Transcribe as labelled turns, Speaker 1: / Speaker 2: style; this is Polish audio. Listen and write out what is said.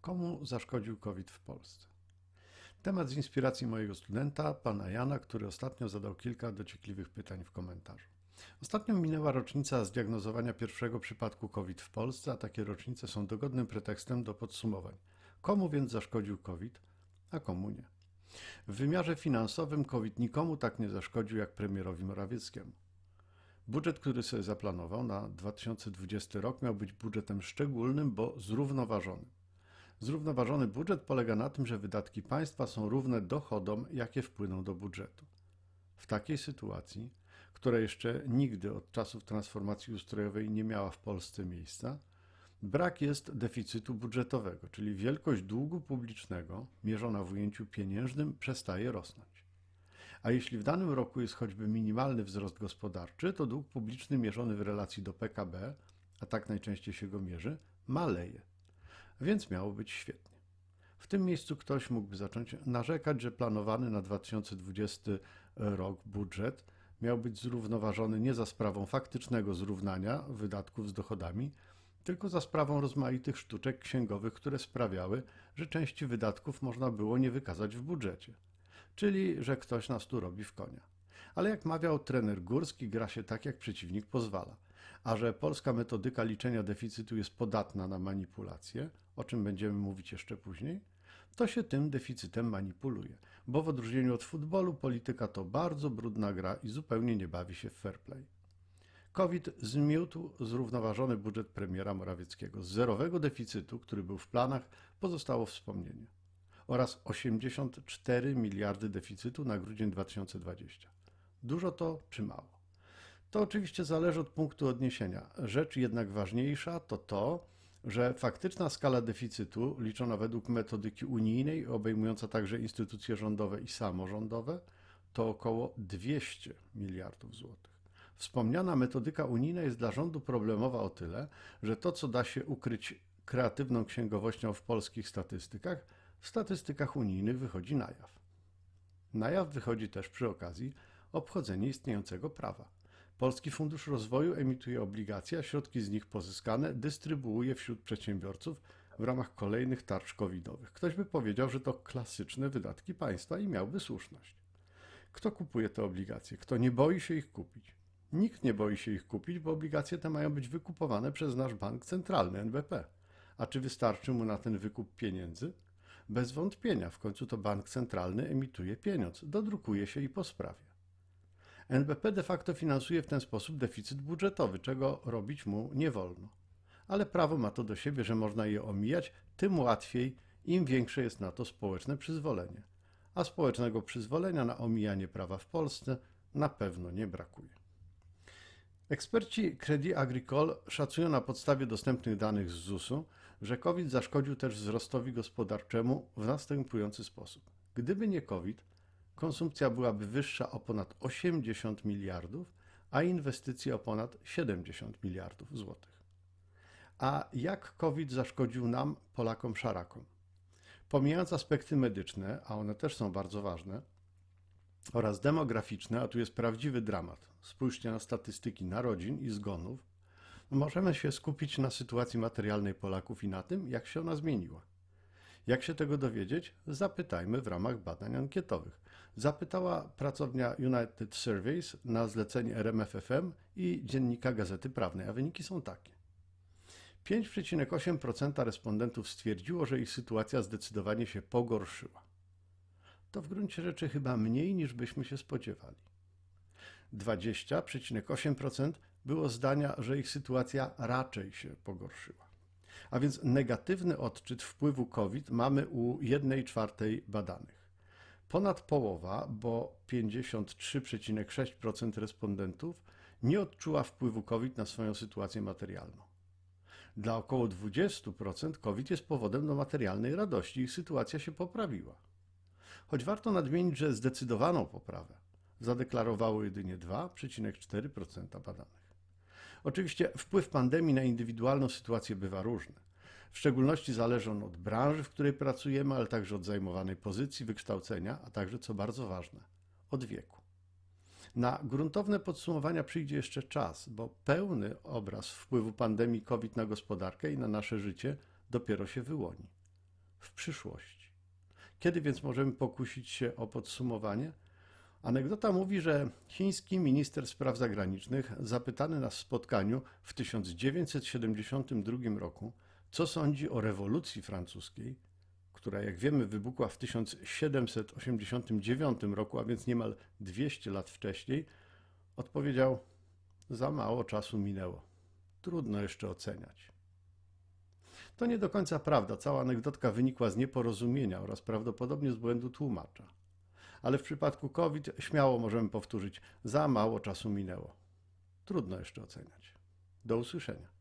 Speaker 1: Komu zaszkodził COVID w Polsce? Temat z inspiracji mojego studenta, pana Jana, który ostatnio zadał kilka dociekliwych pytań w komentarzu. Ostatnio minęła rocznica zdiagnozowania pierwszego przypadku COVID w Polsce, a takie rocznice są dogodnym pretekstem do podsumowań. Komu więc zaszkodził COVID, a komu nie? W wymiarze finansowym COVID nikomu tak nie zaszkodził jak premierowi Morawieckiemu. Budżet, który sobie zaplanował na 2020 rok, miał być budżetem szczególnym, bo zrównoważonym. Zrównoważony budżet polega na tym, że wydatki państwa są równe dochodom, jakie wpłyną do budżetu. W takiej sytuacji, która jeszcze nigdy od czasów transformacji ustrojowej nie miała w Polsce miejsca, brak jest deficytu budżetowego, czyli wielkość długu publicznego mierzona w ujęciu pieniężnym przestaje rosnąć. A jeśli w danym roku jest choćby minimalny wzrost gospodarczy, to dług publiczny mierzony w relacji do PKB, a tak najczęściej się go mierzy, maleje więc miało być świetnie. W tym miejscu ktoś mógłby zacząć narzekać, że planowany na 2020 rok budżet miał być zrównoważony nie za sprawą faktycznego zrównania wydatków z dochodami, tylko za sprawą rozmaitych sztuczek księgowych, które sprawiały, że części wydatków można było nie wykazać w budżecie. Czyli, że ktoś nas tu robi w konia. Ale jak mawiał trener Górski, gra się tak, jak przeciwnik pozwala. A że polska metodyka liczenia deficytu jest podatna na manipulacje, o czym będziemy mówić jeszcze później, to się tym deficytem manipuluje. Bo w odróżnieniu od futbolu, polityka to bardzo brudna gra i zupełnie nie bawi się w fair play. COVID zmiótł zrównoważony budżet premiera Morawieckiego. Z zerowego deficytu, który był w planach, pozostało wspomnienie oraz 84 miliardy deficytu na grudzień 2020. Dużo to czy mało? To oczywiście zależy od punktu odniesienia. Rzecz jednak ważniejsza to to, że faktyczna skala deficytu, liczona według metodyki unijnej, obejmująca także instytucje rządowe i samorządowe, to około 200 miliardów złotych. Wspomniana metodyka unijna jest dla rządu problemowa o tyle, że to, co da się ukryć kreatywną księgowością w polskich statystykach, w statystykach unijnych wychodzi na jaw. Na jaw wychodzi też przy okazji obchodzenie istniejącego prawa. Polski Fundusz Rozwoju emituje obligacje, a środki z nich pozyskane dystrybuuje wśród przedsiębiorców w ramach kolejnych tarcz covidowych. Ktoś by powiedział, że to klasyczne wydatki państwa i miałby słuszność. Kto kupuje te obligacje? Kto nie boi się ich kupić? Nikt nie boi się ich kupić, bo obligacje te mają być wykupowane przez nasz bank centralny NBP. A czy wystarczy mu na ten wykup pieniędzy? Bez wątpienia, w końcu to bank centralny emituje pieniądz, dodrukuje się i po sprawie. NBP de facto finansuje w ten sposób deficyt budżetowy, czego robić mu nie wolno. Ale prawo ma to do siebie, że można je omijać, tym łatwiej, im większe jest na to społeczne przyzwolenie. A społecznego przyzwolenia na omijanie prawa w Polsce na pewno nie brakuje. Eksperci Credit Agricole szacują na podstawie dostępnych danych z ZUS-u, że COVID zaszkodził też wzrostowi gospodarczemu w następujący sposób. Gdyby nie COVID, konsumpcja byłaby wyższa o ponad 80 miliardów, a inwestycje o ponad 70 miliardów złotych. A jak COVID zaszkodził nam, Polakom, szarakom? Pomijając aspekty medyczne, a one też są bardzo ważne, oraz demograficzne, a tu jest prawdziwy dramat. Spójrzcie na statystyki narodzin i zgonów. Możemy się skupić na sytuacji materialnej Polaków i na tym, jak się ona zmieniła. Jak się tego dowiedzieć? Zapytajmy w ramach badań ankietowych. Zapytała pracownia United Surveys na zlecenie RMFFM i dziennika Gazety Prawnej, a wyniki są takie. 5,8% respondentów stwierdziło, że ich sytuacja zdecydowanie się pogorszyła. To w gruncie rzeczy chyba mniej niż byśmy się spodziewali. 20,8% było zdania, że ich sytuacja raczej się pogorszyła. A więc negatywny odczyt wpływu COVID mamy u 1 czwartej badanych. Ponad połowa, bo 53,6% respondentów nie odczuła wpływu COVID na swoją sytuację materialną. Dla około 20% COVID jest powodem do materialnej radości, ich sytuacja się poprawiła. Choć warto nadmienić, że zdecydowaną poprawę zadeklarowało jedynie 2,4% badanych. Oczywiście wpływ pandemii na indywidualną sytuację bywa różny. W szczególności zależy on od branży, w której pracujemy, ale także od zajmowanej pozycji, wykształcenia, a także, co bardzo ważne, od wieku. Na gruntowne podsumowania przyjdzie jeszcze czas, bo pełny obraz wpływu pandemii COVID na gospodarkę i na nasze życie dopiero się wyłoni. w przyszłości. Kiedy więc możemy pokusić się o podsumowanie? Anegdota mówi, że chiński minister spraw zagranicznych, zapytany na spotkaniu w 1972 roku, co sądzi o rewolucji francuskiej, która, jak wiemy, wybuchła w 1789 roku, a więc niemal 200 lat wcześniej, odpowiedział: Za mało czasu minęło. Trudno jeszcze oceniać. To nie do końca prawda. Cała anegdotka wynikła z nieporozumienia oraz prawdopodobnie z błędu tłumacza. Ale w przypadku COVID śmiało możemy powtórzyć: za mało czasu minęło. Trudno jeszcze oceniać. Do usłyszenia.